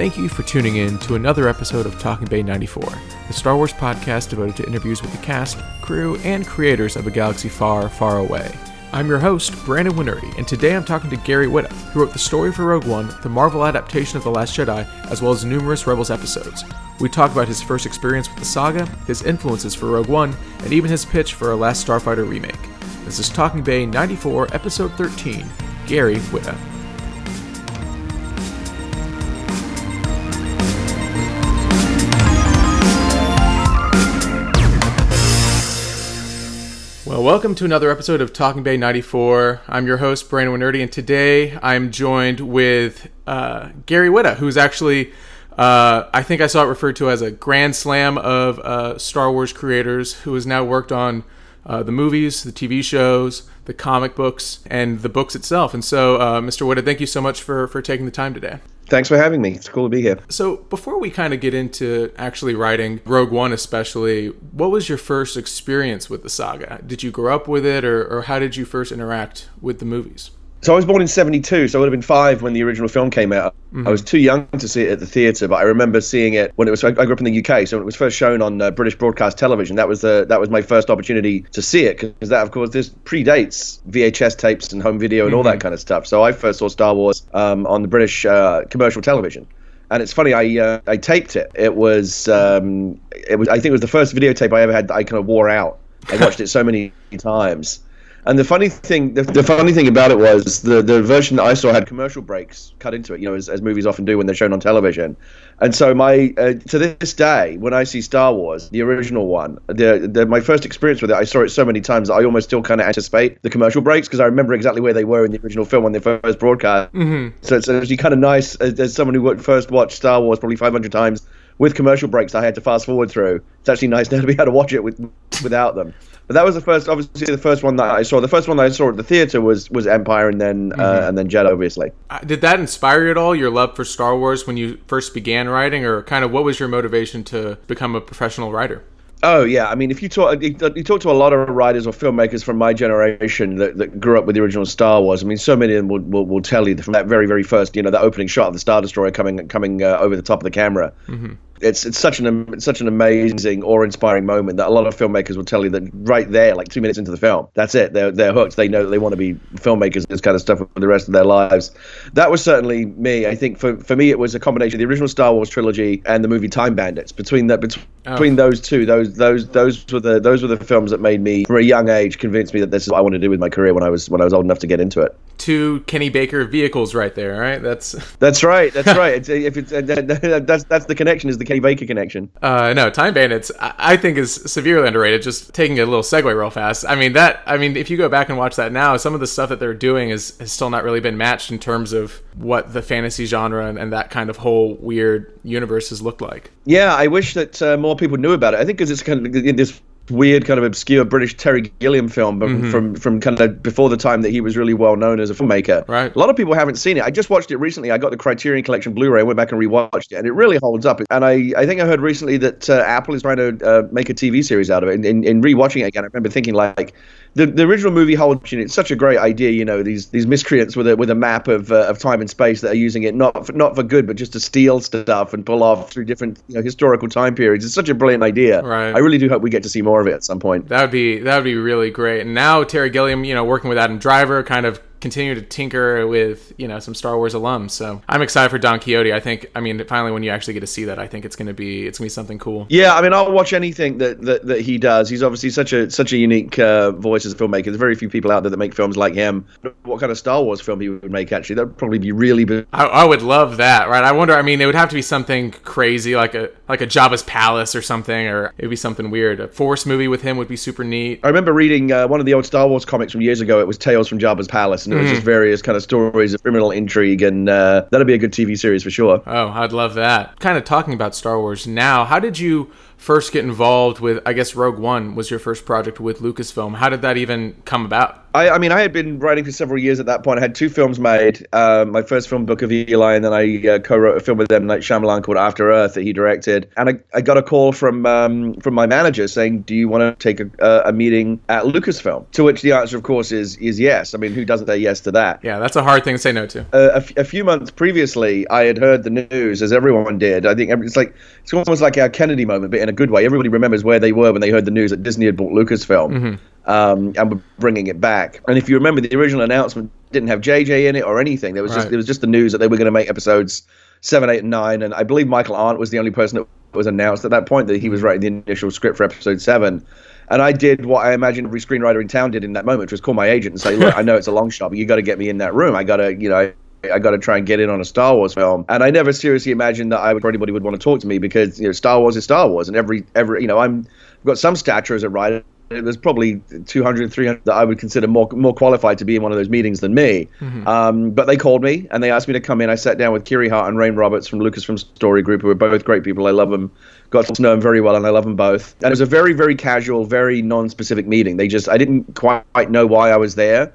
Thank you for tuning in to another episode of Talking Bay 94, the Star Wars podcast devoted to interviews with the cast, crew, and creators of a galaxy far, far away. I'm your host, Brandon Wainerdi, and today I'm talking to Gary Whitta, who wrote the story for Rogue One, the Marvel adaptation of The Last Jedi, as well as numerous Rebels episodes. We talk about his first experience with the saga, his influences for Rogue One, and even his pitch for a Last Starfighter remake. This is Talking Bay 94, Episode 13 Gary Whitta. Well, welcome to another episode of Talking Bay 94. I'm your host, Brandon Wainerdi, and today I'm joined with uh, Gary Whitta, who's actually, uh, I think I saw it referred to as a grand slam of uh, Star Wars creators who has now worked on uh, the movies, the TV shows, the comic books, and the books itself. And so, uh, Mr. Whitta, thank you so much for, for taking the time today. Thanks for having me. It's cool to be here. So, before we kind of get into actually writing Rogue One, especially, what was your first experience with the saga? Did you grow up with it, or, or how did you first interact with the movies? So I was born in '72, so I would have been five when the original film came out. Mm-hmm. I was too young to see it at the theatre, but I remember seeing it when it was. I grew up in the UK, so when it was first shown on uh, British broadcast television, that was the that was my first opportunity to see it because that, of course, this predates VHS tapes and home video and mm-hmm. all that kind of stuff. So I first saw Star Wars um, on the British uh, commercial television. And it's funny, I uh, I taped it. It was um, it was I think it was the first videotape I ever had that I kind of wore out. I watched it so many times and the funny thing, the, the, funny thing about it was the, the version that I saw had commercial breaks cut into it. You know, as, as movies often do when they're shown on television. And so my uh, to this day, when I see Star Wars, the original one, the, the my first experience with it, I saw it so many times that I almost still kind of anticipate the commercial breaks because I remember exactly where they were in the original film when they first broadcast. Mm-hmm. So it's actually kind of nice as, as someone who first watched Star Wars probably 500 times with commercial breaks I had to fast forward through. It's actually nice now to be able to watch it with without them. But that was the first, obviously, the first one that I saw. The first one that I saw at the theater was was Empire, and then uh, mm-hmm. uh, and then Jedi, obviously. Uh, did that inspire you at all? Your love for Star Wars when you first began writing, or kind of what was your motivation to become a professional writer? Oh yeah, I mean, if you talk, you, you, talk to a lot of writers or filmmakers from my generation that, that grew up with the original Star Wars. I mean, so many of them will, will, will tell you from that very, very first, you know, that opening shot of the Star Destroyer coming coming uh, over the top of the camera. Mm-hmm it's it's such an it's such an amazing or inspiring moment that a lot of filmmakers will tell you that right there, like two minutes into the film, that's it. They're they're hooked. They know that they want to be filmmakers. This kind of stuff for the rest of their lives. That was certainly me. I think for for me, it was a combination of the original Star Wars trilogy and the movie Time Bandits. Between that oh. between, oh. those two, those those those were the those were the films that made me from a young age convince me that this is what I want to do with my career when I was when I was old enough to get into it two Kenny Baker vehicles right there, right? That's that's right. That's right. It's, if it's that's that's the connection is the Kenny Baker connection. Uh, no, Time Bandits I think is severely underrated. Just taking a little segue real fast. I mean that. I mean if you go back and watch that now, some of the stuff that they're doing is has still not really been matched in terms of what the fantasy genre and, and that kind of whole weird universe has looked like. Yeah, I wish that uh, more people knew about it. I think because it's kind of this weird kind of obscure British Terry Gilliam film mm-hmm. from from kind of before the time that he was really well known as a filmmaker. Right. A lot of people haven't seen it. I just watched it recently. I got the Criterion Collection Blu-ray. Went back and rewatched it, and it really holds up. And I, I think I heard recently that uh, Apple is trying to uh, make a TV series out of it. And in, in rewatching it again, I remember thinking like the, the original movie holds it's such a great idea you know these these miscreants with a with a map of uh, of time and space that are using it not for, not for good but just to steal stuff and pull off through different you know, historical time periods it's such a brilliant idea right i really do hope we get to see more at some point. That would be that would be really great. And now terry gilliam you know working with adam driver kind of continue to tinker with you know some Star Wars alums. So I'm excited for Don Quixote. I think I mean finally when you actually get to see that, I think it's gonna be it's gonna be something cool. Yeah, I mean I'll watch anything that that, that he does. He's obviously such a such a unique uh, voice as a filmmaker. There's very few people out there that make films like him. What kind of Star Wars film he would make actually? That'd probably be really. Big. I, I would love that. Right? I wonder. I mean, it would have to be something crazy like a like a Jabba's palace or something, or it'd be something weird. A Force movie with him would be super neat. I remember reading uh, one of the old Star Wars comics from years ago. It was Tales from Jabba's palace, and it was just various kind of stories of criminal intrigue, and uh, that'd be a good TV series for sure. Oh, I'd love that. Kind of talking about Star Wars now. How did you first get involved with, I guess Rogue One was your first project with Lucasfilm. How did that even come about? I, I mean, I had been writing for several years at that point. I had two films made. Uh, my first film, Book of Eli, and then I uh, co-wrote a film with M. Night Shyamalan, called After Earth that he directed. And I, I got a call from um, from my manager saying, "Do you want to take a, a meeting at Lucasfilm?" To which the answer, of course, is is yes. I mean, who doesn't say yes to that? Yeah, that's a hard thing to say no to. Uh, a, f- a few months previously, I had heard the news, as everyone did. I think it's like it's almost like our Kennedy moment, but in a good way. Everybody remembers where they were when they heard the news that Disney had bought Lucasfilm. Mm-hmm. Um, and we're bringing it back. And if you remember, the original announcement didn't have JJ in it or anything. There was Right. just it was just the news that they were going to make episodes seven, eight, and nine. And I believe Michael Arndt was the only person that was announced at that point that he was writing the initial script for episode seven. And I did what I imagine every screenwriter in town did in that moment, which was call my agent and say, "Look, I know it's a long shot, but you got to get me in that room. I got to, you know." I got to try and get in on a Star Wars film, and I never seriously imagined that I would, or anybody would want to talk to me because you know Star Wars is Star Wars, and every every you know I'm I've got some stature as a writer. There's probably 200, 300 that I would consider more more qualified to be in one of those meetings than me. Um, but they called me and they asked me to come in. I sat down with Kiri Hart and Rayne Roberts from Lucasfilm Story Group, who are both great people. I love them. Got to know them very well, and I love them both. And it was a very, very casual, very non-specific meeting. They just, I didn't quite know why I was there.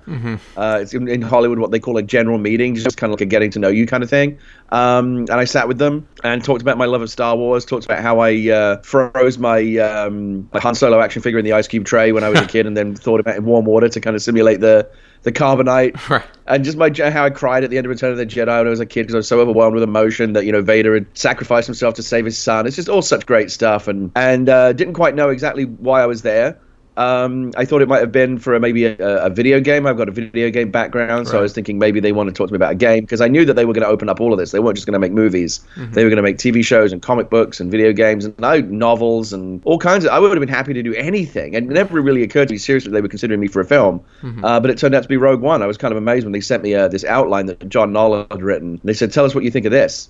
Uh, it's in, in Hollywood what they call a general meeting, just kind of like a getting to know you kind of thing. Um, and I sat with them and talked about my love of Star Wars, talked about how I uh, froze my, um, my Han Solo action figure in the ice cube tray when I was a kid, and then thought about it in warm water to kind of simulate the the carbonite, Right. and just my how I cried at the end of Return of the Jedi when I was a kid because I was so overwhelmed with emotion that you know Vader had sacrificed himself to save his son. It's just all such great stuff, and and uh, didn't quite know exactly why I was there. Um, I thought it might have been for a, maybe a, a video game. I've got a video game background, so I was thinking maybe they wanted to talk to me about a game because I knew that they were going to open up all of this. They weren't just going to make movies; they were going to make TV shows and comic books and video games and no, novels and all kinds of. I would have been happy to do anything, it never really occurred to me seriously that they were considering me for a film. Uh, but it turned out to be Rogue One. I was kind of amazed when they sent me uh, this outline that John Knoll had written. They said, "Tell us what you think of this."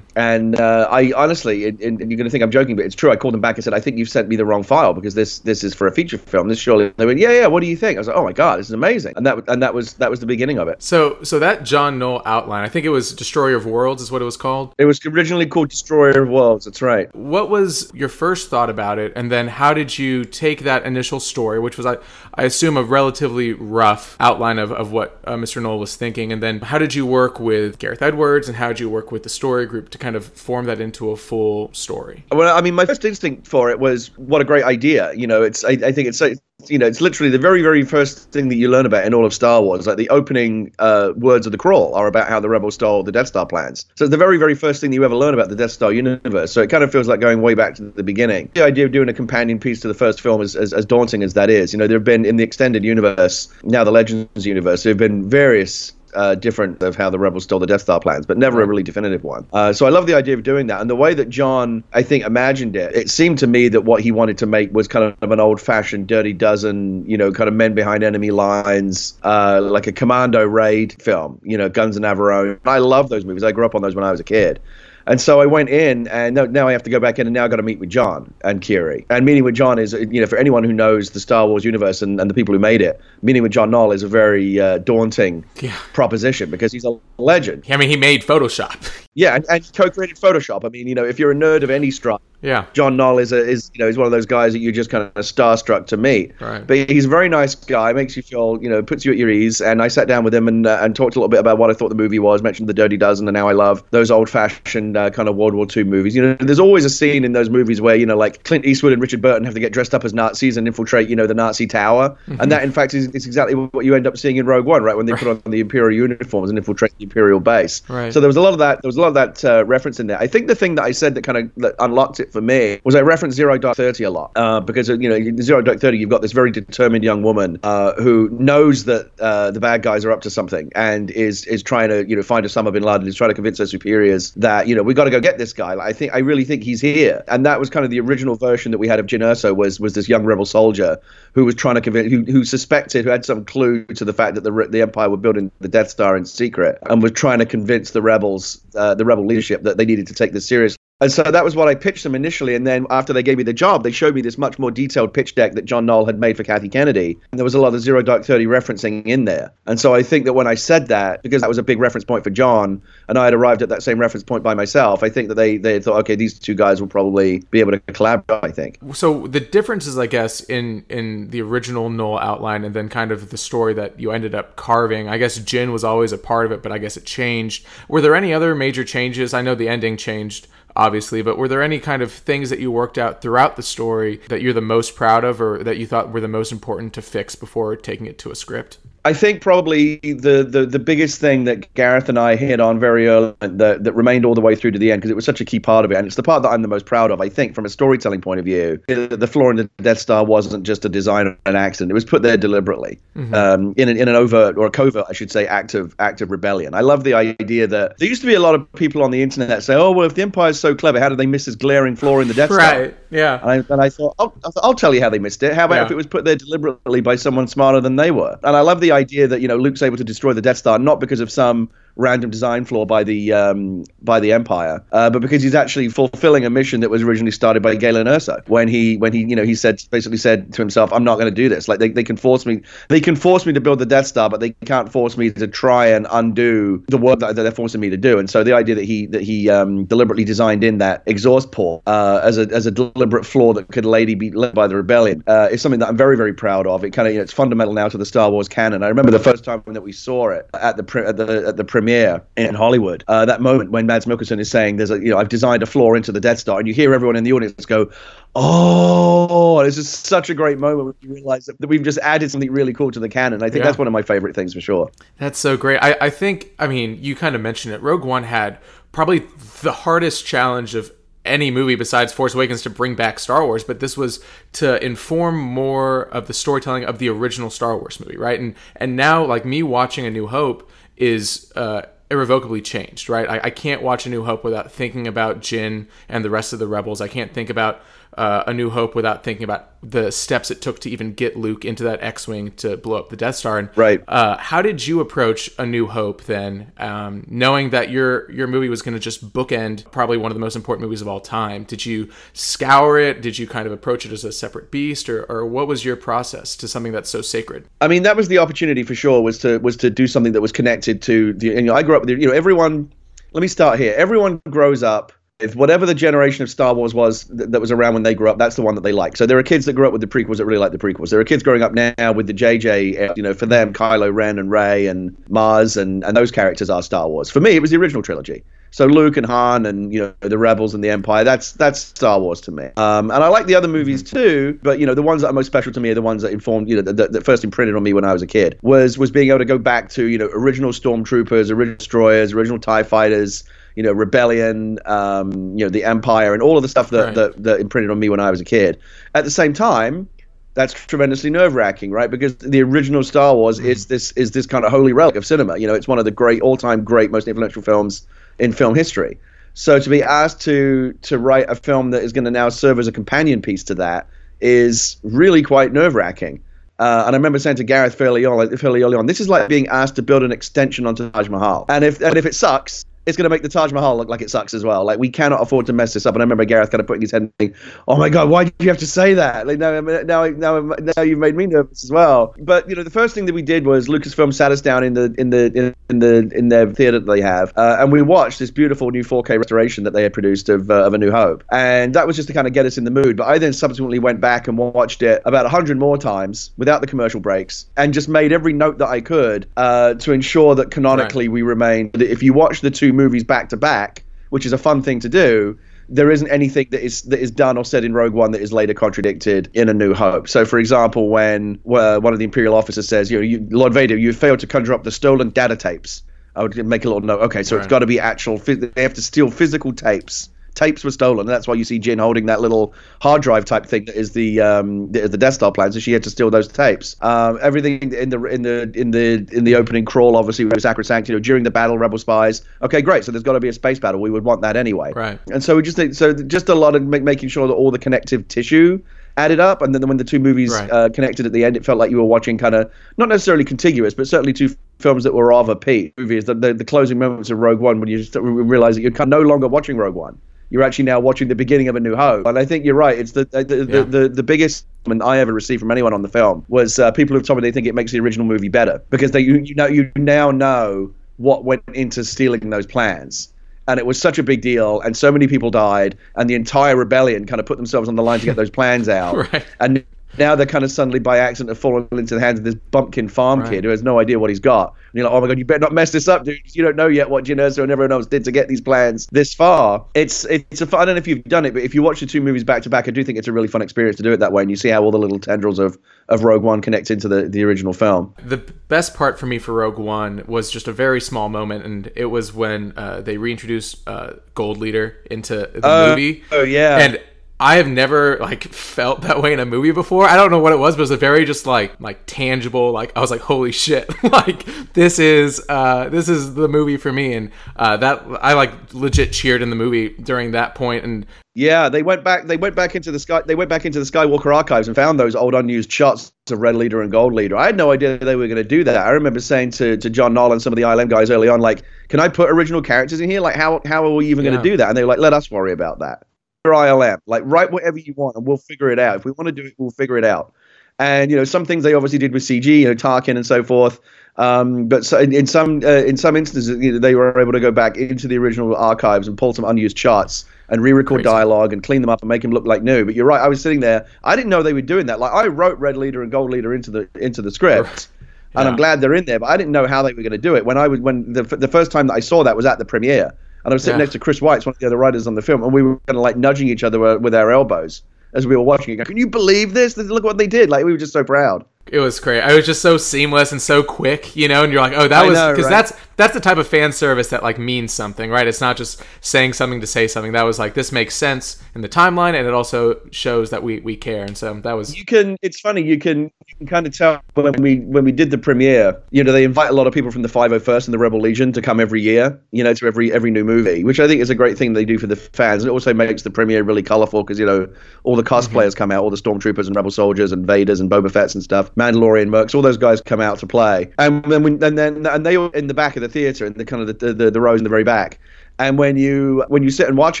And uh, I honestly, and, and you're going to think I'm joking, but it's true. I called them back and said, "I think you've sent me the wrong file because this this is for a feature film. This surely." They went, "Yeah, yeah. What do you think?" I was like, "Oh my god, this is amazing!" And that and that was that was the beginning of it. So, so that John Knoll outline, I think it was Destroyer of Worlds, is what it was called. It was originally called Destroyer of Worlds. That's right. What was your first thought about it, and then how did you take that initial story, which was, I, I assume, a relatively rough outline of, of what uh, Mr. Knoll was thinking, and then how did you work with Gareth Edwards, and how did you work with the story group to kind of form that into a full story? Well, I mean, my first instinct for it was what a great idea. You know, it's I, I think it's so- you know it's literally the very very first thing that you learn about in all of Star Wars. Like the opening uh, words of the crawl are about how the rebels stole the Death Star plans. So it's the very very first thing you ever learn about the Death Star universe. So it kind of feels like going way back to the beginning. The idea of doing a companion piece to the first film is as, as daunting as that is. You know, there have been in the extended universe now the Legends universe. There have been various uh, different of how the rebels stole the Death Star plans, but never a really definitive one. Uh, so I love the idea of doing that, and the way that John, I think, imagined it. It seemed to me that what he wanted to make was kind of an old-fashioned Dirty Dozen, you know, kind of men behind enemy lines, uh, like a commando raid film, you know, Guns and Navarone. I love those movies. I grew up on those when I was a kid. And so I went in, and now, now I have to go back in, and now I've got to meet with John and Kiri. And meeting with John is, you know, for anyone who knows the Star Wars universe and, and the people who made it, meeting with John Knoll is a very uh, daunting Yeah. proposition because he's a legend. I mean, he made Photoshop. Yeah, and, and co-created Photoshop. I mean, you know, if you're a nerd of any stripe, yeah. John Knoll is a, is you know he's one of those guys that you're just kind of starstruck to meet. Right. But he's a very nice guy. Makes you feel you know puts you at your ease. And I sat down with him and uh, and talked a little bit about what I thought the movie was. Mentioned the Dirty Dozen and how I love those old fashioned uh, kind of World War II movies. You know, there's always a scene in those movies where you know like Clint Eastwood and Richard Burton have to get dressed up as Nazis and infiltrate you know the Nazi tower. Mm-hmm. And that in fact is, is exactly what you end up seeing in Rogue One, right? When they put on the Imperial uniforms and infiltrate the Imperial base. Right. So there was a lot of that. There was a lot of that uh, reference in there. I think the thing that I said that kind of that unlocked it for me was I referenced Zero Dark Thirty a lot uh, because you know Zero Dark Thirty you've got this very determined young woman uh, who knows that uh, the bad guys are up to something and is is trying to you know find Osama bin Laden, is trying to convince her superiors that you know we got to go get this guy. Like, I think I really think he's here, and that was kind of the original version that we had of Jyn Erso was was this young rebel soldier who was trying to convince who, who suspected who had some clue to the fact that the the Empire were building the Death Star in secret and was trying to convince the rebels uh, the rebel leadership that they needed to take this seriously. And so that was what I pitched them initially. And then after they gave me the job, they showed me this much more detailed pitch deck that John Knoll had made for Kathy Kennedy. And there was a lot of Zero Dark Thirty referencing in there. And so I think that when I said that, because that was a big reference point for John, and I had arrived at that same reference point by myself, I think that they, they thought, okay, these two guys will probably be able to collaborate, I think. So the differences, I guess, in, in the original Knoll outline and then kind of the story that you ended up carving, I guess Jyn was always a part of it, but I guess it changed. Were there any other major changes? I know the ending changed obviously, but were there any kind of things that you worked out throughout the story that you're the most proud of or that you thought were the most important to fix before taking it to a script? I think probably the, the, the biggest thing that Gareth and I hit on very early that, that remained all the way through to the end because it was such a key part of it, and it's the part that I'm the most proud of. I think from a storytelling point of view, the flaw in the Death Star wasn't just a design or an accident; it was put there deliberately mm-hmm. um, in an, in an overt or a covert, I should say, act of act of rebellion. I love the idea that there used to be a lot of people on the internet that say, "Oh, well, if the Empire is so clever, how did they miss this glaring flaw in the Death Star?" Right. Yeah. And I, and I thought, I'll, I'll, tell you how they missed it. How about yeah. if it was put there deliberately by someone smarter than they were? And I love the idea that you know Luke's able to destroy the Death Star not because of some random design flaw by the um, by the Empire, uh, but because he's actually fulfilling a mission that was originally started by Galen Erso when he when he you know he said basically said to himself, "I'm not going to do this. Like they, they can force me, they can force me to build the Death Star, but they can't force me to try and undo the work that, they're forcing me to do." And so the idea that he that he um, deliberately designed in that exhaust port uh, as a as a deliberate flaw that could later be led by the rebellion uh, is something that I'm very very proud of. It kind of you know, it's fundamental now to the Star Wars canon. I remember the first time that we saw it at the at the at the premiere in Hollywood. Uh, that moment when Mads Mikkelsen is saying, "There's a you know I've designed a flaw into the Death Star," and you hear everyone in the audience go, "Oh!" It's just such a great moment when you realize that we've just added something really cool to the canon. I think yeah. that's one of my favorite things for sure. That's so great. I, I think I mean you kind of mentioned it. Rogue One had probably the hardest challenge of any movie besides Force Awakens to bring back Star Wars, but this was to inform more of the storytelling of the original Star Wars movie, right? And and now, like me watching A New Hope is uh, irrevocably changed, right? I, I can't watch A New Hope without thinking about Jyn and the rest of the rebels. I can't think about uh, A New Hope without thinking about the steps it took to even get Luke into that X-wing to blow up the Death Star. And right. Uh, how did you approach A New Hope then, um, knowing that your your movie was going to just bookend probably one of the most important movies of all time? Did you scour it? Did you kind of approach it as a separate beast, or, or what was your process to something that's so sacred? I mean, that was the opportunity for sure. Was to was to do something that was connected to the. You know, I grew up with you know everyone. Let me start here. Everyone grows up whatever the generation of Star Wars was that, that, was around when they grew up, that's the one that they like. So there are kids that grew up with the prequels that really like the prequels. There are kids growing up now with the JJ, uh, you know, for them, Kylo Ren and Rey and Maz and, and those characters are Star Wars. For me, it was the original trilogy. So Luke and Han and you know the Rebels and the Empire. That's that's Star Wars to me. Um, and I like the other movies too, but you know the ones that are most special to me are the ones that informed you know that, that first imprinted on me when I was a kid. Was was being able to go back to you know original stormtroopers, original destroyers, original Tie fighters you know, Rebellion, um, you know, the Empire, and all of the stuff that, right. that, that imprinted on me when I was a kid. At the same time, that's tremendously nerve wracking, right? Because the original Star Wars mm. is this is this kind of holy relic of cinema. You know, it's one of the great all time great most influential films in film history. So to be asked to to write a film that is going to now serve as a companion piece to that is really quite nerve wracking. Uh, and I remember saying to Gareth fairly early, fairly early on, this is like being asked to build an extension onto Taj Mahal. And if and if it sucks, it's going to make the Taj Mahal look like it sucks as well. Like we cannot afford to mess this up. And I remember Gareth kind of putting his head, in, "Oh my God, why did you have to say that?" Like now, now, now, now you've made me nervous as well. But you know, the first thing that we did was Lucasfilm sat us down in the in the in the in their theater that they have, uh, and we watched this beautiful new 4K restoration that they had produced of uh, of A New Hope, and that was just to kind of get us in the mood. But I then subsequently went back and watched it about a hundred more times without the commercial breaks, and just made every note that I could uh, to ensure that canonically right. we remain. If you watch the two movies back to back which is a fun thing to do, there isn't anything that is that is done or said in Rogue One that is later contradicted in A New Hope. So, for example, when uh, one of the Imperial officers says, "You know, you, Lord Vader, you failed to conjure up the stolen data tapes," I would make a little note. Okay, so right. it's got to be actual. They have to steal physical tapes tapes were stolen. And that's why you see Jyn holding that little hard drive type thing that is the um, the, the Death Star plan. So she had to steal those tapes. Um, everything in the in the in the in the opening crawl obviously was sacrosanct. You know, during the battle, rebel spies. Okay, great. So there's got to be a space battle. We would want that anyway. Right. And so we just think so just a lot of make, making sure that all the connective tissue added up and then when the two movies right. uh, connected at the end it felt like you were watching kind of not necessarily contiguous but certainly two films that were of a movies the, the, the closing moments of rogue one when you just realize that you're no longer watching rogue one you're actually now watching the beginning of A New Hope. And I think you're right. It's the the the, yeah. the, the, biggest I ever received from anyone on the film was uh, people who've told me they think it makes the original movie better because they you, you know you now know what went into stealing those plans and it was such a big deal and so many people died and the entire rebellion kind of put themselves on the line to get those plans out right. and now they're kind of suddenly by accident have fallen into the hands of this bumpkin farm right. kid who has no idea what he's got. And you're like, oh my god, you better not mess this up, dude. You don't know yet what Erso and everyone else did to get these plans this far. It's it's a fun, I don't know if you've done it, but if you watch the two movies back to back, I do think it's a really fun experience to do it that way, and you see how all the little tendrils of of Rogue One connect into the the original film. The best part for me for Rogue One was just a very small moment, and it was when uh, they reintroduced uh, Gold Leader into the uh, movie. Oh yeah, and I have never like felt that way in a movie before. I don't know what it was, but it was a very just like like tangible. Like I was like, holy shit! like this is uh, this is the movie for me, and uh, that I like legit cheered in the movie during that point. And yeah, they went back. They went back into the sky. They went back into the Skywalker archives and found those old unused shots of Red Leader and Gold Leader. I had no idea they were going to do that. I remember saying to to John and some of the ILM guys early on, like, can I put original characters in here? Like, how how are we even yeah. going to do that? And they were like, let us worry about that. ILM. Like write whatever you want, and we'll figure it out. If we want to do it, we'll figure it out. And you know, some things they obviously did with CG, you know, Tarkin and so forth. Um, but so in, in some uh, in some instances, you know, they were able to go back into the original archives and pull some unused charts and re-record Crazy. dialogue and clean them up and make them look like new. But you're right. I was sitting there. I didn't know they were doing that. Like I wrote Red Leader and Gold Leader into the into the script. Yeah. And I'm glad they're in there, but I didn't know how they were going to do it. When I was when the the first time that I saw that was at the premiere, and I was sitting yeah. next to Chris Weitz, one of the other writers on the film, and we were kind of like nudging each other with our elbows as we were watching it. Going, Can you believe this? Look what they did! Like we were just so proud. It was great. I was just so seamless and so quick, you know. And you're like, oh, that I was because right? that's that's the type of fan service that like means something, right? It's not just saying something to say something. That was like this makes sense in the timeline, and it also shows that we we care. And so that was. You can. It's funny. You can you can kind of tell when we when we did the premiere. You know, they invite a lot of people from the 501st and the Rebel Legion to come every year. You know, to every every new movie, which I think is a great thing they do for the fans. And it also makes the premiere really colorful because you know all the cosplayers mm-hmm. come out, all the stormtroopers and rebel soldiers and Vaders and Boba Fett's and stuff, Mandalorian Mercs, all those guys come out to play. And then we, and then and they all in the back of the theater in the kind of the, the, the rows in the very back. And when you when you sit and watch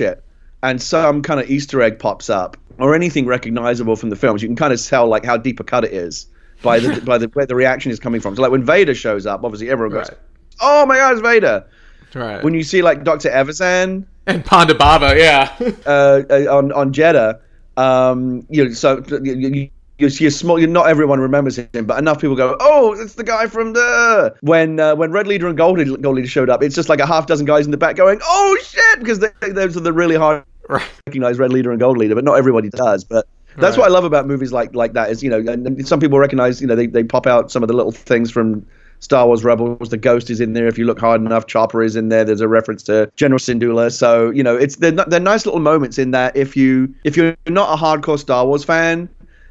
it, and some kind of Easter egg pops up or anything recognizable from the films, you can kind of tell like how deep a cut it is by the by the where the reaction is coming from. So like when Vader shows up, obviously everyone goes, right. "Oh my God, it's Vader!" Right. When you see like Doctor Evazan and Ponda Baba, yeah, uh, uh, on on Jedha, um, you know, so you, you see a small. Not everyone remembers him, but enough people go, "Oh, it's the guy from the." When uh, when Red Leader and Gold Leader, Gold Leader showed up, it's just like a half dozen guys in the back going, "Oh shit!" Because they, those are the really hard right. recognize Red Leader and Gold Leader, but not everybody does. But that's right. what I love about movies like like that is you know, and some people recognize you know they, they pop out some of the little things from Star Wars Rebels. The Ghost is in there if you look hard enough. Chopper is in there. There's a reference to General Syndulla. So you know, it's they're, they're nice little moments in that if you if you're not a hardcore Star Wars fan,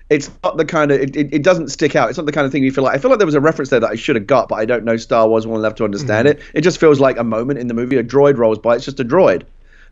it's not the kind of it, it, it, doesn't stick out. It's not the kind of thing you feel like. I feel like there was a reference there that I should have got, but I don't know Star Wars well enough to understand mm-hmm. it. It just feels like a moment in the movie. A droid rolls by. It's just a droid.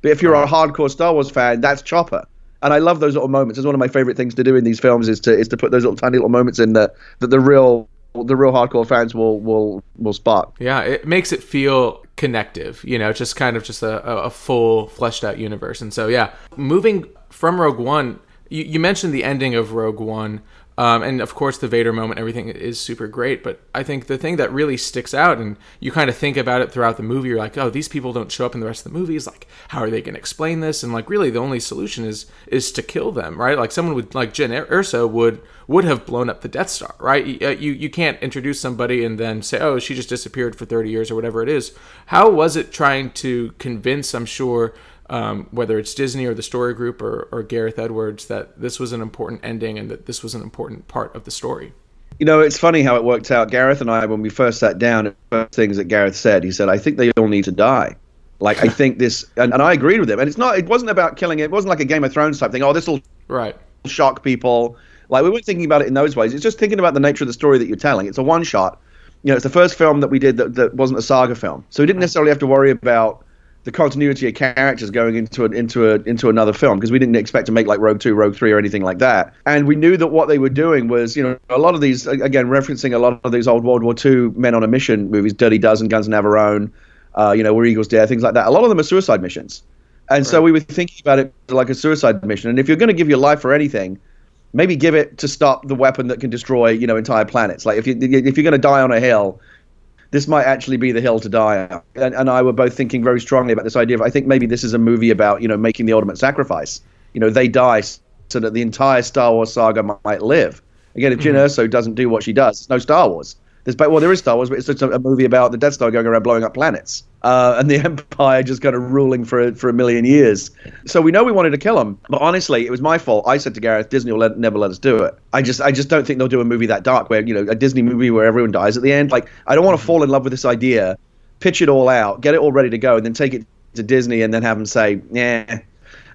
But if you're a hardcore Star Wars fan, that's Chopper. And I love those little moments. It's one of my favorite things to do in these films is to is to put those little tiny little moments in that that the real the real hardcore fans will will will spot. Yeah, it makes it feel connective. You know, just kind of just a, a full fleshed out universe. And so yeah, moving from Rogue One you, you mentioned the ending of Rogue One. Um, and of course, the Vader moment, everything is super great. But I think the thing that really sticks out, and you kind of think about it throughout the movie, you're like, oh, these people don't show up in the rest of the movies. Like, how are they going to explain this? And like, really, the only solution is is to kill them, right? Like, someone would like Jyn Erso would would have blown up the Death Star, right? Uh, you you can't introduce somebody and then say, oh, she just disappeared for 30 years or whatever it is. How was it trying to convince? I'm sure um, whether it's Disney or the story group or, or Gareth Edwards, that this was an important ending and that this was an important part of the story. You know, it's funny how it worked out. Gareth and I, when we first sat down, first things that Gareth said, he said, "I think they all need to die." Like I think this, and, and I agreed with him. And it's not, it wasn't about killing it. It wasn't like a Game of Thrones type thing. Oh, this will right shock people. Like we weren't thinking about it in those ways. It's just thinking about the nature of the story that you're telling. It's a one shot. You know, it's the first film that we did that, that wasn't a saga film, so we didn't necessarily have to worry about the continuity of characters going into a, into a, into another film because we didn't expect to make like Rogue Two, Rogue Three, or anything like that. And we knew that what they were doing was, you know, a lot of these again referencing a lot of these old World War II men on a mission movies, Dirty Dozen, Guns Navarone, uh, you know, Where Eagles Dare, things like that. A lot of them are suicide missions. And so we were thinking about it like a suicide mission. And if you're going to give your life for anything, maybe give it to stop the weapon that can destroy, you know, entire planets. Like if you if you're going to die on a hill, this might actually be the hill to die on. And, and I were both thinking very strongly about this idea of I think maybe this is a movie about you know making the ultimate sacrifice. You know, they die so that the entire Star Wars saga might live. Again, if Jyn mm-hmm. Erso doesn't do what she does, it's no Star Wars. There's well, there is Star Wars, but it's just a, a movie about the Death Star going around blowing up planets, uh, and the Empire just kind of ruling for for a million years. So we know we wanted to kill him, but honestly, it was my fault. I said to Gareth, Disney will let, never let us do it. I just I just don't think they'll do a movie that dark, where you know a Disney movie where everyone dies at the end. Like I don't want to fall in love with this idea, pitch it all out, get it all ready to go, and then take it to Disney and then have them say, yeah.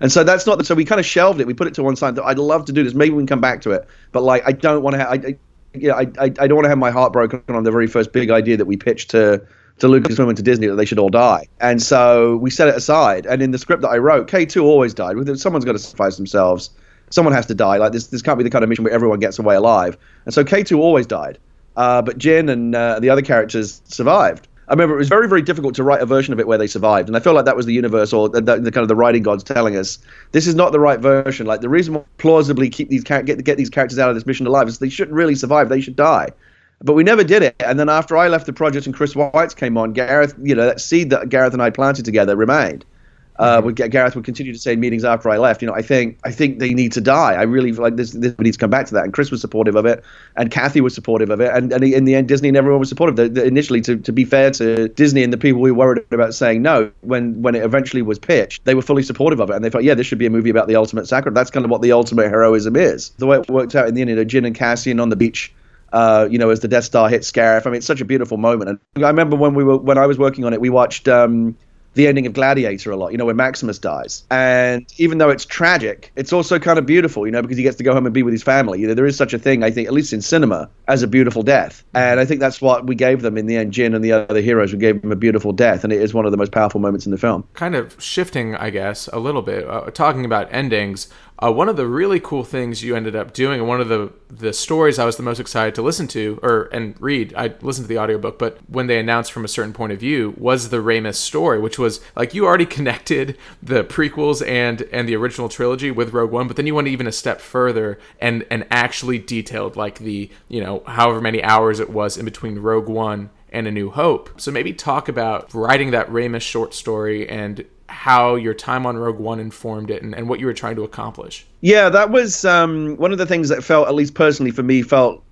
And so that's not. So we kind of shelved it. We put it to one side. I'd love to do this. Maybe we can come back to it. But like, I don't want to. have. I, yeah, I, I, I don't want to have my heart broken on the very first big idea that we pitched to to Lucasfilm and to Disney that they should all die. And so we set it aside. And in the script that I wrote, K2 always died. Someone's got to sacrifice themselves. Someone has to die. Like this, this can't be the kind of mission where everyone gets away alive. And so K2 always died. Uh, but Jyn and uh, the other characters survived. I remember it was very, very difficult to write a version of it where they survived, and I feel like that was the universe or the, the, kind of the writing gods telling us this is not the right version. Like the reason we plausibly keep these get get these characters out of this mission alive is they shouldn't really survive; they should die. But we never did it. And then after I left the project and Chris Weitz came on, Gareth, you know, that seed that Gareth and I planted together remained uh, get, Gareth would continue to say in meetings after I left, you know, I think I think they need to die. I really feel like this, this needs to come back to that. And Chris was supportive of it, and Kathy was supportive of it, and, and in the end, Disney and everyone was supportive. The, the, initially, to, to be fair to Disney and the people we worried about saying no, when when it eventually was pitched, they were fully supportive of it, and they thought, yeah, this should be a movie about the ultimate sacrifice. That's kind of what the ultimate heroism is. The way it worked out in the end, you know, Jyn and Cassian on the beach uh, you know, as the Death Star hits Scarif. I mean, it's such a beautiful moment. And I remember when we were when I was working on it, we watched um, the ending of Gladiator a lot, you know, when Maximus dies. And even though it's tragic, it's also kind of beautiful, you know, because he gets to go home and be with his family. You know, there is such a thing, I think, at least in cinema, as a beautiful death. And I think that's what we gave them in the end. Jyn and the other heroes, we gave them a beautiful death. And it is one of the most powerful moments in the film. Kind of shifting, I guess, a little bit, uh, talking about endings. Uh, one of the really cool things you ended up doing, and one of the the stories I was the most excited to listen to or and read, I listened to the audiobook, but when they announced from a certain point of view, was the Raymus story, which was like you already connected the prequels and and the original trilogy with Rogue One, but then you went even a step further and and actually detailed like the you know however many hours it was in between Rogue One and A New Hope. So maybe talk about writing that Raymus short story and how your time on Rogue One informed it and, and what you were trying to accomplish. Yeah, that was um, one of the things that felt, at least personally for me, felt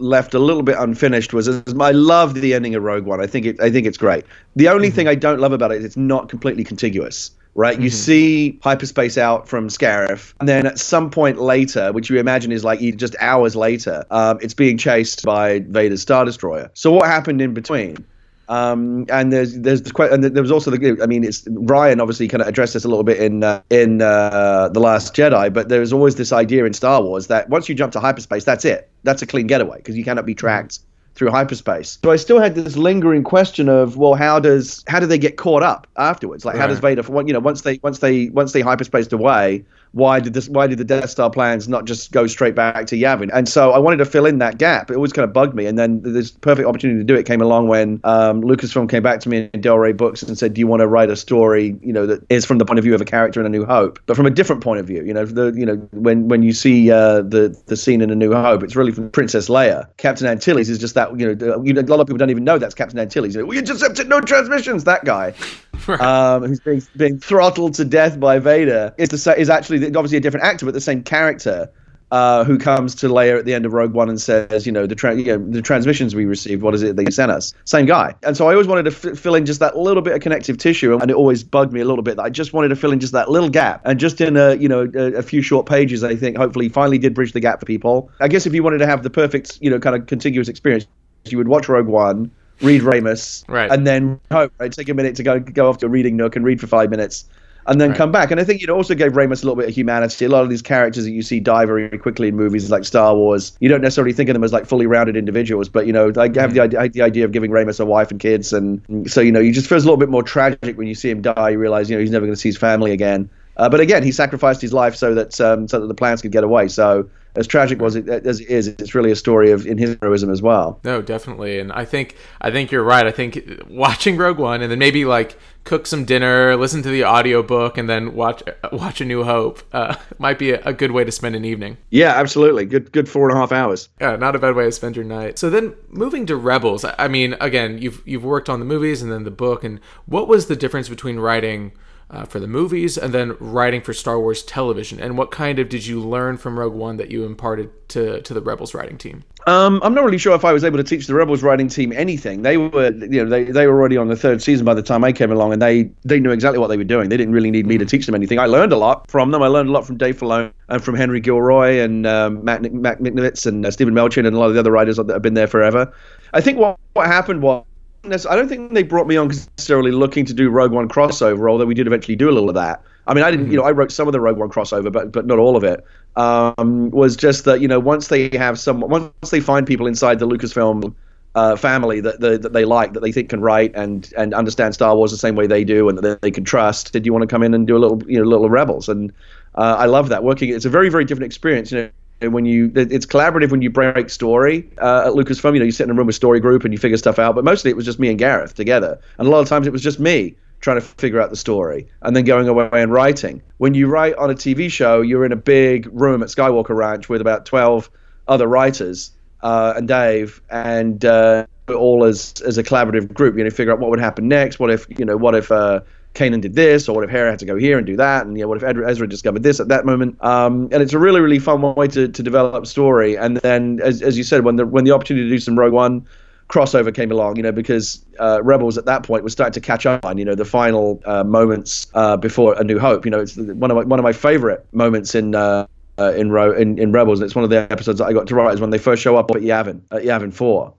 left a little bit unfinished was I love the ending of Rogue One. I think it I think it's great. The only mm-hmm. thing I don't love about it is it's not completely contiguous. Right, mm-hmm. you see hyperspace out from Scarif, and then at some point later, which you imagine is like just hours later, um, it's being chased by Vader's Star Destroyer. So what happened in between? Um, and there's there's the and there was also the I mean it's Rian obviously kind of addressed this a little bit in uh, in uh, the Last Jedi, but there's always this idea in Star Wars that once you jump to hyperspace, that's it, that's a clean getaway because you cannot be tracked through hyperspace. So I still had this lingering question of, well, how does how do they get caught up afterwards? Like, right. how does Vader, you know, once they once they once they hyperspaced away, why did this why did the Death Star plans not just go straight back to Yavin? And so I wanted to fill in that gap. It always kind of bugged me. And then this perfect opportunity to do it came along when um, Lucasfilm came back to me in Del Rey Books and said, "Do you want to write a story, you know, that is from the point of view of a character in A New Hope, but from a different point of view? You know, the you know when when you see uh, the the scene in A New Hope, it's really from Princess Leia. Captain Antilles is just that. You know, you know, a lot of people don't even know that's Captain Antilles. You know, we intercepted no transmissions. That guy. um, who's being, being throttled to death by Vader, is, the, is actually obviously a different actor, but the same character. Uh, who comes to Leia at the end of Rogue One and says, you know, the tra- you know, the transmissions we received, what is it they sent us? Same guy. And so I always wanted to f- fill in just that little bit of connective tissue, and it always bugged me a little bit that I just wanted to fill in just that little gap. And just in a, you know, a, a few short pages, I think hopefully finally did bridge the gap for people. I guess if you wanted to have the perfect, you know, kind of contiguous experience, you would watch Rogue One read Raymus, right. and then hope, right, take a minute to go go off to a reading nook and read for five minutes, and then right. come back. And I think it also gave Raymus a little bit of humanity. A lot of these characters that you see die very quickly in movies like Star Wars, you don't necessarily think of them as like fully rounded individuals, but you know, I have mm. the idea, the idea of giving Raymus a wife and kids, and so you know, you just feels a little bit more tragic when you see him die. You realize, you know, he's never going to see his family again. Uh, but again, he sacrificed his life so that um, so that the plans could get away. So as tragic was it as it is, it's really a story of in his heroism as well. No, definitely, and I think I think you're right. I think watching Rogue One and then maybe like cook some dinner, listen to the audiobook, and then watch watch A New Hope uh, might be a, a, good way to spend an evening. Yeah, absolutely. Good good four and a half hours. Yeah, not a bad way to spend your night. So then moving to Rebels, I mean, again, you've you've worked on the movies and then the book, and what was the difference between writing? Uh, for the movies and then writing for Star Wars television? And what kind of did you learn from Rogue One that you imparted to, to the Rebels writing team? Um, I'm not really sure if I was able to teach the Rebels writing team anything. They were, you know, they, they were already on the third season by the time I came along, and they they knew exactly what they were doing. They didn't really need me to teach them anything. I learned a lot from them. I learned a lot from Dave Filoni and from Henry Gilroy and um, Matt, Matt and uh, Steven Melching and a lot of the other writers that have been there forever. I think what what happened was I don't think they brought me on necessarily looking to do Rogue One crossover, although we did eventually do a little of that. I mean, I didn't, you know, I wrote some of the Rogue One crossover, but but not all of it. Um, was just that you know once they have some, once they find people inside the Lucasfilm uh, family that, the, that they like, that they think can write and and understand Star Wars the same way they do, and that they can trust. Did you want to come in and do a little, you know, little Rebels? And uh, I love that working. It's a very very different experience. You know, when you it's collaborative when you break story uh, at Lucasfilm. You know, you sit in a room with story group and you figure stuff out. But mostly it was just me and Gareth together, and a lot of times it was just me trying to figure out the story and then going away and writing. When you write on a TV show, you're in a big room at Skywalker Ranch with about twelve other writers uh, and Dave and. Uh, all as as a collaborative group, you know, figure out what would happen next. What if you know, what if uh, Kanan did this, or what if Hera had to go here and do that, and know, what if Ezra discovered this at that moment? Um, and it's a really, really fun way to, to develop story. And then, as, as you said, when the when the opportunity to do some Rogue One crossover came along, you know, because uh, Rebels at that point was starting to catch up on, you know, the final uh, moments uh, before A New Hope. You know, it's one of my, one of my favorite moments in. Uh, uh, in, Ro- in in Rebels, and it's one of the episodes that I got to write is when they first show up at Yavin at Yavin Four,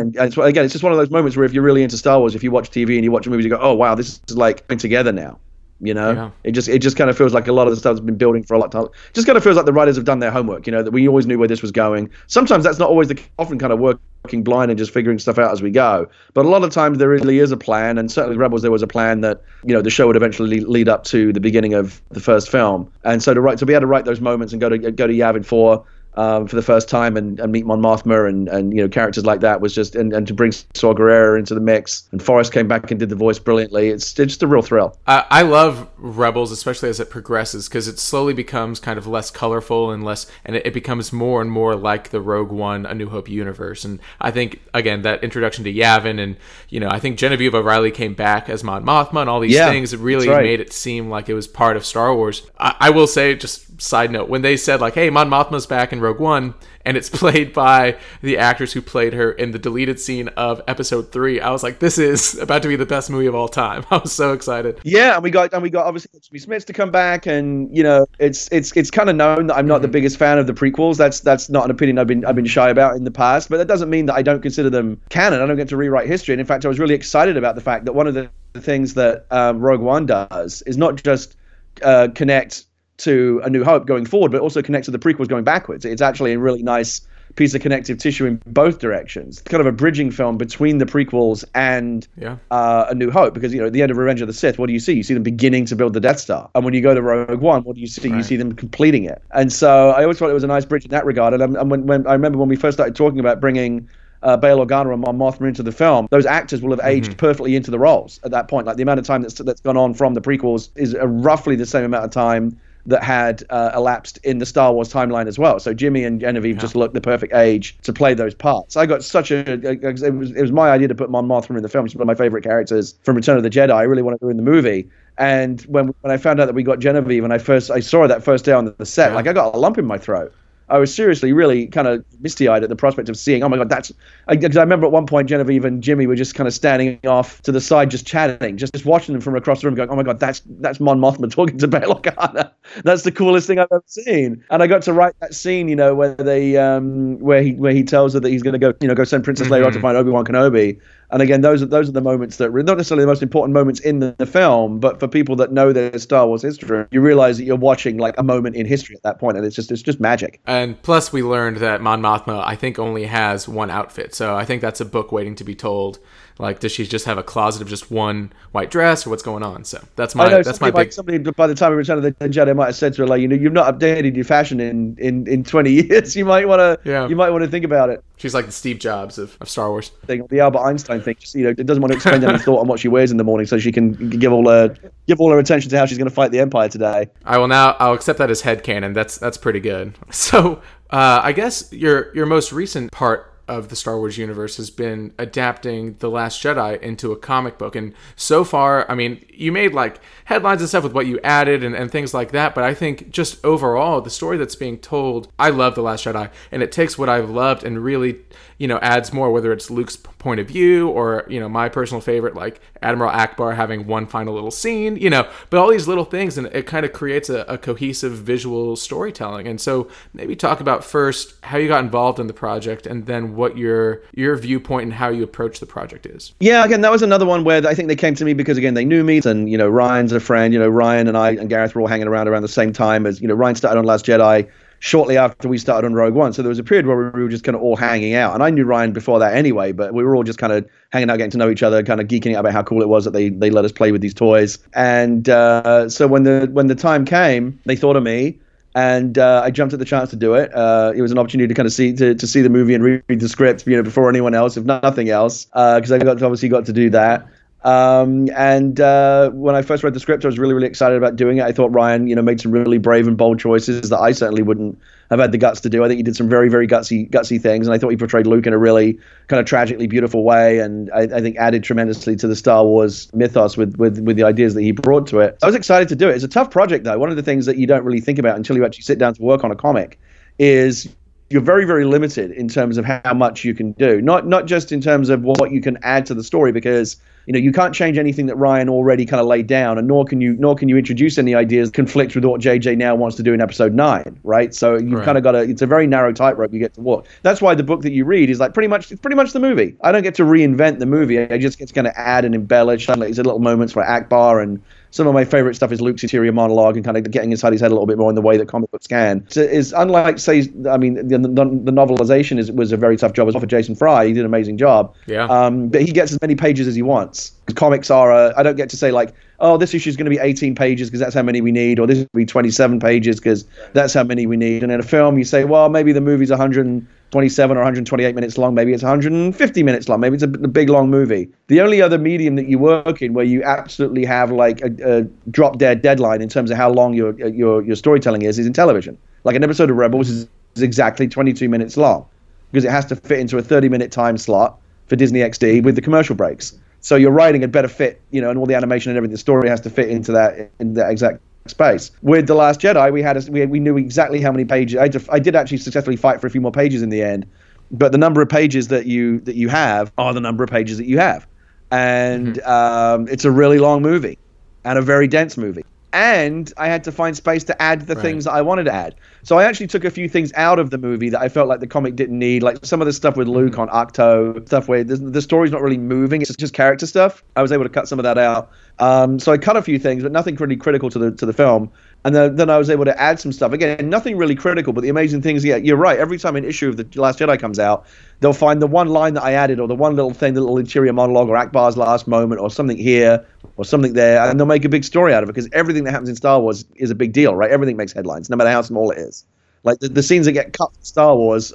and, and again, it's just one of those moments where if you're really into Star Wars, if you watch TV and you watch movies, you go, "Oh wow, this is like coming together now." You know, yeah. it just it just kind of feels like a lot of the stuff's been building for a lot of time. Just kind of feels like the writers have done their homework. You know, that we always knew where this was going. Sometimes that's not always the often kind of working blind and just figuring stuff out as we go. But a lot of times there really is a plan, and certainly Rebels there was a plan that you know the show would eventually lead up to the beginning of the first film. And so to write to be able to write those moments and go to go to Yavin four um, for the first time and, and meet Mon Mothma and, and you know characters like that was just and, and to bring Saw Gerrera into the mix and Forest came back and did the voice brilliantly. It's, it's just a real thrill. I, I love Rebels, especially as it progresses, because it slowly becomes kind of less colorful and less, and it, it, becomes more and more like the Rogue One, A New Hope universe. And I think again that introduction to Yavin and you know I think Genevieve O'Reilly came back as Mon Mothma and all these yeah, things. It really right. made it seem like it was part of Star Wars. I, I will say just side note when they said like hey mon mothma's back in rogue one and it's played by the actress who played her in the deleted scene of episode three i was like this is about to be the best movie of all time. I was so excited. Yeah and we got and we got obviously Jimmy Smits to come back and you know it's it's it's kind of known that i'm not mm-hmm. the biggest fan of the prequels. That's that's not an opinion i've been i've been shy about in the past but that doesn't mean that i don't consider them canon. I don't get to rewrite history. And in fact i was really excited about the fact that one of the things that um, rogue one does is not just uh, connect to A New Hope going forward, but also connects to the prequels going backwards. It's actually a really nice piece of connective tissue in both directions. It's kind of a bridging film between the prequels and yeah. uh, A New Hope, because you know at the end of Revenge of the Sith, what do you see? You see them beginning to build the Death Star, and when you go to Rogue One, what do you see? Right. You see them completing it. And so I always thought it was a nice bridge in that regard. And, and when, when I remember when we first started talking about bringing uh, Bail Organa and Mon Mothma into the film, those actors will have aged mm-hmm. perfectly into the roles at that point. Like the amount of time that's that's gone on from the prequels is roughly the same amount of time that had uh, elapsed in the Star Wars timeline as well. So Jimmy and Genevieve yeah. just looked the perfect age to play those parts. I got such a, it was it was my idea to put Mon Mothma in the film. She's one of my favorite characters from Return of the Jedi. I really wanted her in the movie. And when when I found out that we got Genevieve and I first I saw her that first day on the set, yeah. like I got a lump in my throat. I was seriously really kind of misty eyed at the prospect of seeing, oh my God, that's. Because I, I, remember at one point, Genevieve and Jimmy were just kind of standing off to the side, just chatting, just, just watching them from across the room, going, oh my God, that's that's Mon Mothma talking to Bail Organa. That's the coolest thing I've ever seen. And I got to write that scene, you know, where they, um, where he, where he tells her that he's going to go, you know, go send Princess mm-hmm. Leia to find Obi Wan Kenobi. And again, those are those are the moments that not necessarily the most important moments in the, the film, but for people that know their Star Wars history, you realize that you're watching like a moment in history at that point, and it's just it's just magic. And plus, we learned that Mon Mothma, I think, only has one outfit, so I think that's a book waiting to be told. Like, does she just have a closet of just one white dress, or what's going on? So that's my I know that's my big. somebody by the time of Return of the Jedi might have said to her like, you know, you've not updated your fashion in in, in 20 years. You might want to Yeah. you might want to think about it. She's like the Steve Jobs of, of Star Wars. Thing, the Albert Einstein thing. Just, you know, it doesn't want to expend any thought on what she wears in the morning, so she can give all her give all her attention to how she's going to fight the Empire today. I will now. I'll accept that as headcanon. That's that's pretty good. So uh, I guess your your most recent part of the Star Wars universe has been adapting The Last Jedi into a comic book. And so far, I mean, you made like headlines and stuff with what you added and, and things like that. But I think just overall, the story that's being told, I love The Last Jedi. And it takes what I've loved and really, you know, adds more, whether it's Luke's point of view or, you know, my personal favorite, like Admiral Ackbar having one final little scene, you know, but all these little things. And it kind of creates a, a cohesive visual storytelling. And so maybe talk about first how you got involved in the project and then what your your viewpoint and how you approach the project is. Yeah, again, that was another one where I think they came to me because again they knew me, and you know Rian's a friend. You know Rian and I and Gareth were all hanging around around the same time as you know Rian started on Last Jedi shortly after we started on Rogue One. So there was a period where we were just kind of all hanging out, and I knew Rian before that anyway. But we were all just kind of hanging out, getting to know each other, kind of geeking out about how cool it was that they they let us play with these toys. And uh, so when the when the time came, they thought of me and uh, I jumped at the chance to do it. Uh, it was an opportunity to kind of see to, to see the movie and read the script, you know, before anyone else, if nothing else, because I got obviously got to do that. Um, and uh, when I first read the script, I was really, really excited about doing it. I thought Rian, you know, made some really brave and bold choices that I certainly wouldn't have had the guts to do. I think he did some very, very gutsy, gutsy things, and I thought he portrayed Luke in a really kind of tragically beautiful way, and I, I think added tremendously to the Star Wars mythos with, with with the ideas that he brought to it. I was excited to do it. It's a tough project, though. One of the things that you don't really think about until you actually sit down to work on a comic is you're very very limited in terms of how much you can do not not just in terms of what you can add to the story because you know you can't change anything that Rian already kind of laid down and nor can you nor can you introduce any ideas that conflict with what JJ now wants to do in episode 9 right so you've Right. kind of got to it's a very narrow tightrope you get to walk that's why the book that you read is like pretty much it's pretty much the movie I don't get to reinvent the movie I just get to kind of add and embellish like these little moments for Ackbar and some of my favorite stuff is Luke's interior monologue and kind of getting inside his head a little bit more in the way that comic books can. So is unlike, say, I mean, the, the, the novelization is was a very tough job As for Jason Fry. He did an amazing job. Yeah. Um, but he gets as many pages as he wants. Comics are, uh, I don't get to say like, oh, this issue is going to be 18 pages because that's how many we need, or this will be 27 pages because that's how many we need. And in a film, you say, well, maybe the movie's 127 or 128 minutes long. Maybe it's 150 minutes long. Maybe it's a, a big long movie. The only other medium that you work in where you absolutely have like a, a drop dead deadline in terms of how long your your your storytelling is is in television. Like an episode of Rebels is, is exactly 22 minutes long because it has to fit into a 30 minute time slot for Disney XD with the commercial breaks. So your writing had better fit, you know, and all the animation and everything. The story has to fit into that in that exact space. With the Last Jedi, we had a, we, we knew exactly how many pages. I, def- I did actually successfully fight for a few more pages in the end, but the number of pages that you that you have are the number of pages that you have, and um, it's a really long movie, and a very dense movie. And I had to find space to add the Right. things that I wanted to add. So I actually took a few things out of the movie that I felt like the comic didn't need, like some of the stuff with Luke on Ahch-To, stuff where the, the story's not really moving; it's just character stuff. I was able to cut some of that out. Um, so I cut a few things, but nothing really critical to the to the film. And then, then I was able to add some stuff. Again, nothing really critical, but the amazing thing is, yeah, you're right. Every time an issue of The Last Jedi comes out, they'll find the one line that I added, or the one little thing, the little interior monologue, or Ackbar's last moment, or something here, or something there, and they'll make a big story out of it because everything that happens in Star Wars is a big deal, right? Everything makes headlines, no matter how small it is. Like the, the scenes that get cut from Star Wars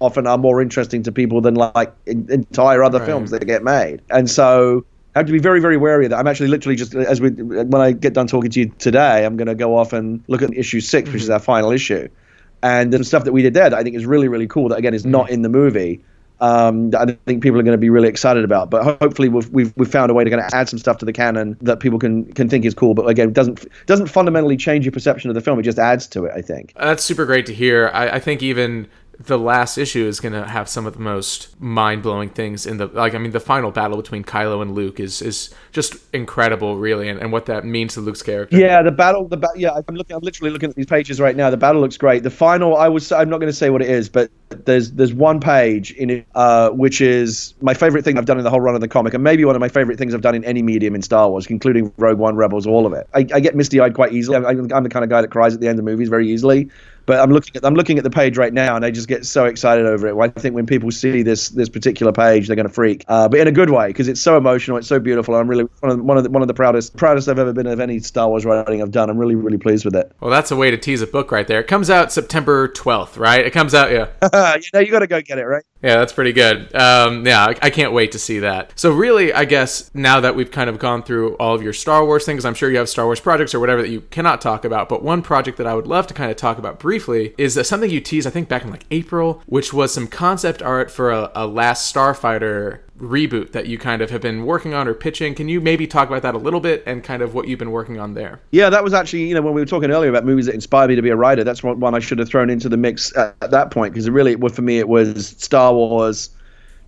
often are more interesting to people than like in, entire other Right. films that get made. And so I have to be very, very wary of that. I'm actually literally just as we when I get done talking to you today, I'm going to go off and look at issue 6 which is our final issue. And the stuff that we did there that I think is really, really cool. That again is not in the movie. Um, that I think people are going to be really excited about. But hopefully we've, we've we've found a way to kind of add some stuff to the canon that people can can think is cool. But again, doesn't doesn't fundamentally change your perception of the film. It just adds to it. I think. That's super great to hear. I, I think even the last issue is going to have some of the most mind-blowing things in the like I mean the final battle between Kylo and Luke is is just incredible really and, and what that means to Luke's character. Yeah, the battle the ba- yeah, I'm looking I'm literally looking at these pages right now. The battle looks great. The final I was I'm not going to say what it is, but there's there's one page in it uh, which is my favorite thing I've done in the whole run of the comic and maybe one of my favorite things I've done in any medium in Star Wars, including Rogue One, Rebels, all of it. I, I get misty-eyed quite easily. I'm, I'm the kind of guy that cries at the end of movies very easily. But I'm looking at I'm looking at the page right now, and I just get so excited over it. I think when people see this this particular page, they're going to freak, uh, but in a good way because it's so emotional, it's so beautiful. I'm really one of the, one of the, one of the proudest proudest I've ever been of any Star Wars writing I've done. I'm really really pleased with it. Well, that's a way to tease a book right there. It comes out September 12th, right? It comes out, yeah. you know, you got to go get it, right? Yeah, that's pretty good. Um, yeah, I, I, can't wait to see that. So, really, I guess now that we've kind of gone through all of your Star Wars things, I'm sure you have Star Wars projects or whatever that you cannot talk about. But one project that I would love to kind of talk about briefly is uh, something you teased, I think, back in like April, which was some concept art for a, a Last Starfighter reboot that you kind of have been working on or pitching. Can you maybe talk about that a little bit and kind of what you've been working on there? Yeah, that was actually, you know, when we were talking earlier about movies that inspired me to be a writer, that's one I should have thrown into the mix at, at that point because really, for me, it was Star Wars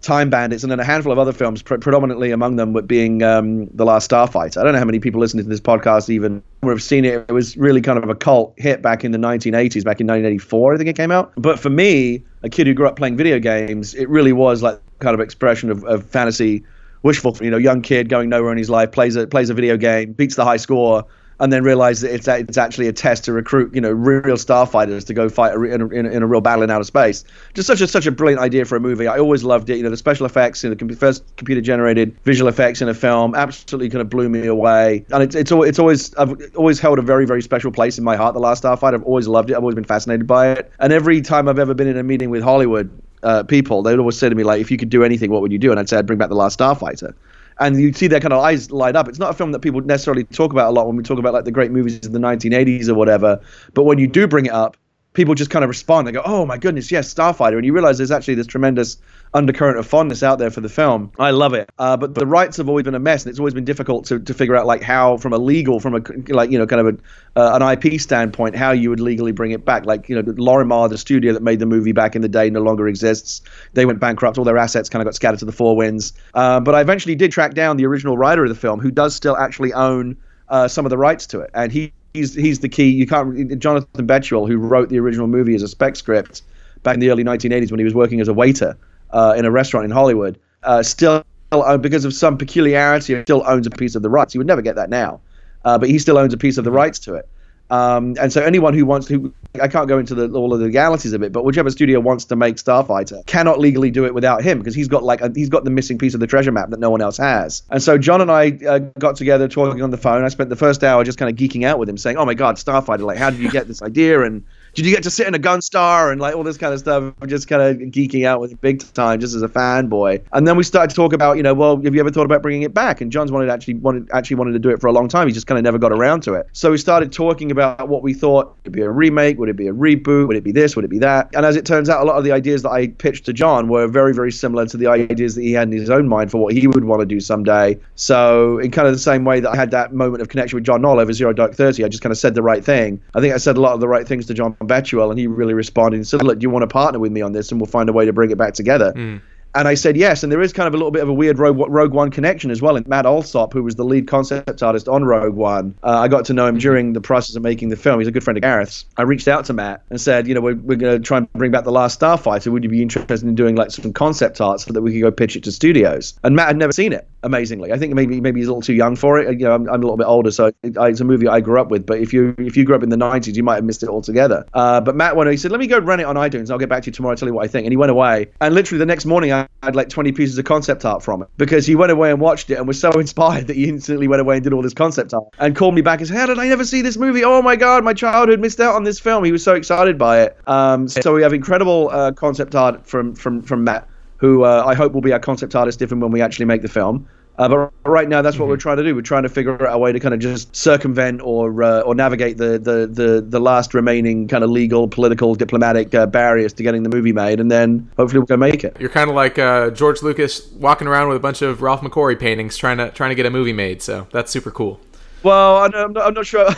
Time Bandits, and then a handful of other films, pre- predominantly among them being um, The Last Starfighter. I don't know how many people listening to this podcast even have seen it. It was really kind of a cult hit back in the 1980s, back in 1984, I think it came out. But for me, a kid who grew up playing video games, it really was like kind of expression of, of fantasy wishful, you know, young kid going nowhere in his life, plays a plays a video game, beats the high score, and then realize that it's it's actually a test to recruit you know real starfighters to go fight in a, in a, in a real battle in outer space. Just such a such a brilliant idea for a movie. I always loved it. You know the special effects, you know, the first computer generated visual effects in a film absolutely kind of blew me away. And it's it's it's always I've always held a very very special place in my heart. The Last Starfighter. I've always loved it. I've always been fascinated by it. And every time I've ever been in a meeting with Hollywood. Uh, people, they would always say to me like, "If you could do anything, what would you do?" And I'd say, "I'd bring back the Last Starfighter." and you'd see their kind of eyes light up. It's not a film that people necessarily talk about a lot when we talk about like the great movies of the 1980s or whatever. But when you do bring it up, people just kind of respond. They go, "Oh my goodness, yes, Starfighter," and you realize there's actually this tremendous undercurrent of fondness out there for the film. I love it, uh, but the rights have always been a mess, and it's always been difficult to, to figure out like how, from a legal, from a like you know, kind of a, uh, an IP standpoint, how you would legally bring it back. Like you know, Lorimar, the studio that made the movie back in the day, no longer exists. They went bankrupt. All their assets kind of got scattered to the four winds. Uh, but I eventually did track down the original writer of the film, who does still actually own uh, some of the rights to it, and he. He's, he's the key. You can't. Jonathan Betuel, who wrote the original movie as a spec script back in the early 1980s when he was working as a waiter, uh, in a restaurant in Hollywood, uh, still uh, because of some peculiarity, still owns a piece of the rights. You would never get that now, uh, but he still owns a piece of the rights to it. Um, and so anyone who wants to, I can't go into the, all of the legalities of it, but whichever studio wants to make Starfighter cannot legally do it without him because he's got like a, he's got the missing piece of the treasure map that no one else has. And so John and I uh, got together talking on the phone. I spent the first hour just kind of geeking out with him, saying, "Oh my God, Starfighter! Like, how did you get this idea?" and did you get to sit in a Gunstar and like all this kind of stuff? I'm just kind of geeking out with big time, just as a fanboy. And then we started to talk about, you know, well, have you ever thought about bringing it back? And John's wanted actually wanted actually wanted to do it for a long time. He just kind of never got around to it. So we started talking about what we thought would be a remake, would it be a reboot, would it be this, would it be that? And as it turns out, a lot of the ideas that I pitched to John were very, very similar to the ideas that he had in his own mind for what he would want to do someday. So in kind of the same way that I had that moment of connection with John Knoll over Zero Dark Thirty, I just kind of said the right thing. I think I said a lot of the right things to John Betuel, and he really responded and said, "Look, do you want to partner with me on this, and we'll find a way to bring it back together." Mm. And I said yes, and there is kind of a little bit of a weird Rogue, Rogue One connection as well. And Matt Allsopp, who was the lead concept artist on Rogue One, uh, I got to know him during the process of making the film. He's a good friend of Gareth's. I reached out to Matt and said, you know, we're, we're going to try and bring back the Last Starfighter. Would you be interested in doing like some concept art so that we could go pitch it to studios? And Matt had never seen it. Amazingly, I think maybe maybe he's a little too young for it. You know, I'm, I'm a little bit older, so it, it's a movie I grew up with. But if you if you grew up in the '90s, you might have missed it altogether. Uh, but Matt went. He said, "Let me go run it on iTunes. I'll get back to you tomorrow. And tell you what I think." And he went away. And literally the next morning, I had like 20 pieces of concept art from it because he went away and watched it and was so inspired that he instantly went away and did all this concept art and called me back and said, How did I never see this movie? Oh my God, my childhood missed out on this film. He was so excited by it. Um, so we have incredible uh, concept art from, from, from Matt, who uh, I hope will be our concept artist if and when we actually make the film. Uh, but right now, that's what mm-hmm. we're trying to do. We're trying to figure out a way to kind of just circumvent or uh, or navigate the, the, the, the last remaining kind of legal, political, diplomatic uh, barriers to getting the movie made, and then hopefully we're gonna make it. You're kind of like uh, George Lucas walking around with a bunch of Ralph McQuarrie paintings, trying to trying to get a movie made. So that's super cool. Well, I'm not, I'm not sure.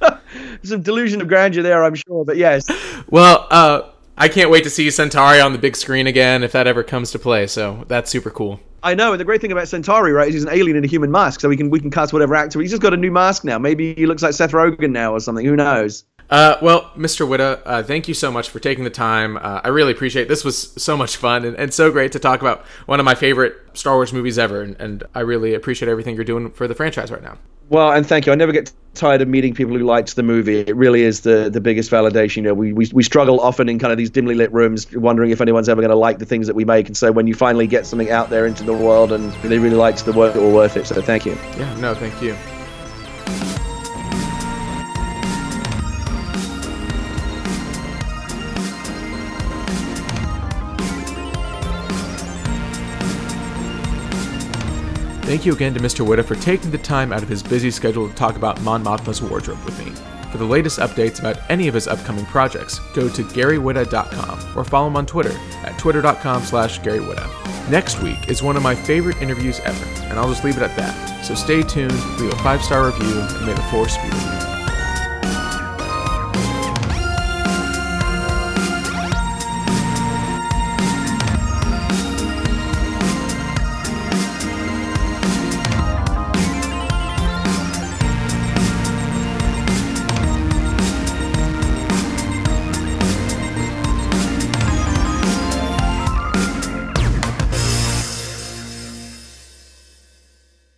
Some delusion of grandeur there, I'm sure, but yes. Well, uh, I can't wait to see Centauri on the big screen again if that ever comes to play. So that's super cool. I know, and the great thing about Centauri, right, is he's an alien in a human mask, so we can we can cast whatever actor. He's just got a new mask now. Maybe he looks like Seth Rogen now or something. Who knows? Uh, well, Mr. Whitta, uh, thank you so much for taking the time. Uh, I really appreciate it. This was so much fun and, and, so great to talk about one of my favorite Star Wars movies ever. And, and, I really appreciate everything you're doing for the franchise right now. Well, and thank you. I never get tired of meeting people who liked the movie. It really is the, the biggest validation. You know, we, we, we struggle often in kind of these dimly lit rooms, wondering if anyone's ever going to like the things that we make. And so when you finally get something out there into the world and they really liked the work, it all worth it. So thank you. Yeah, no, thank you. Thank you again to Mr. Whitta for taking the time out of his busy schedule to talk about Mon Mothma's wardrobe with me. For the latest updates about any of his upcoming projects, go to GaryWhitta.com or follow him on Twitter at twitter.com slash GaryWhitta. Next week is one of my favorite interviews ever, and I'll just leave it at that. So stay tuned, leave a five star review, and may the force be with you.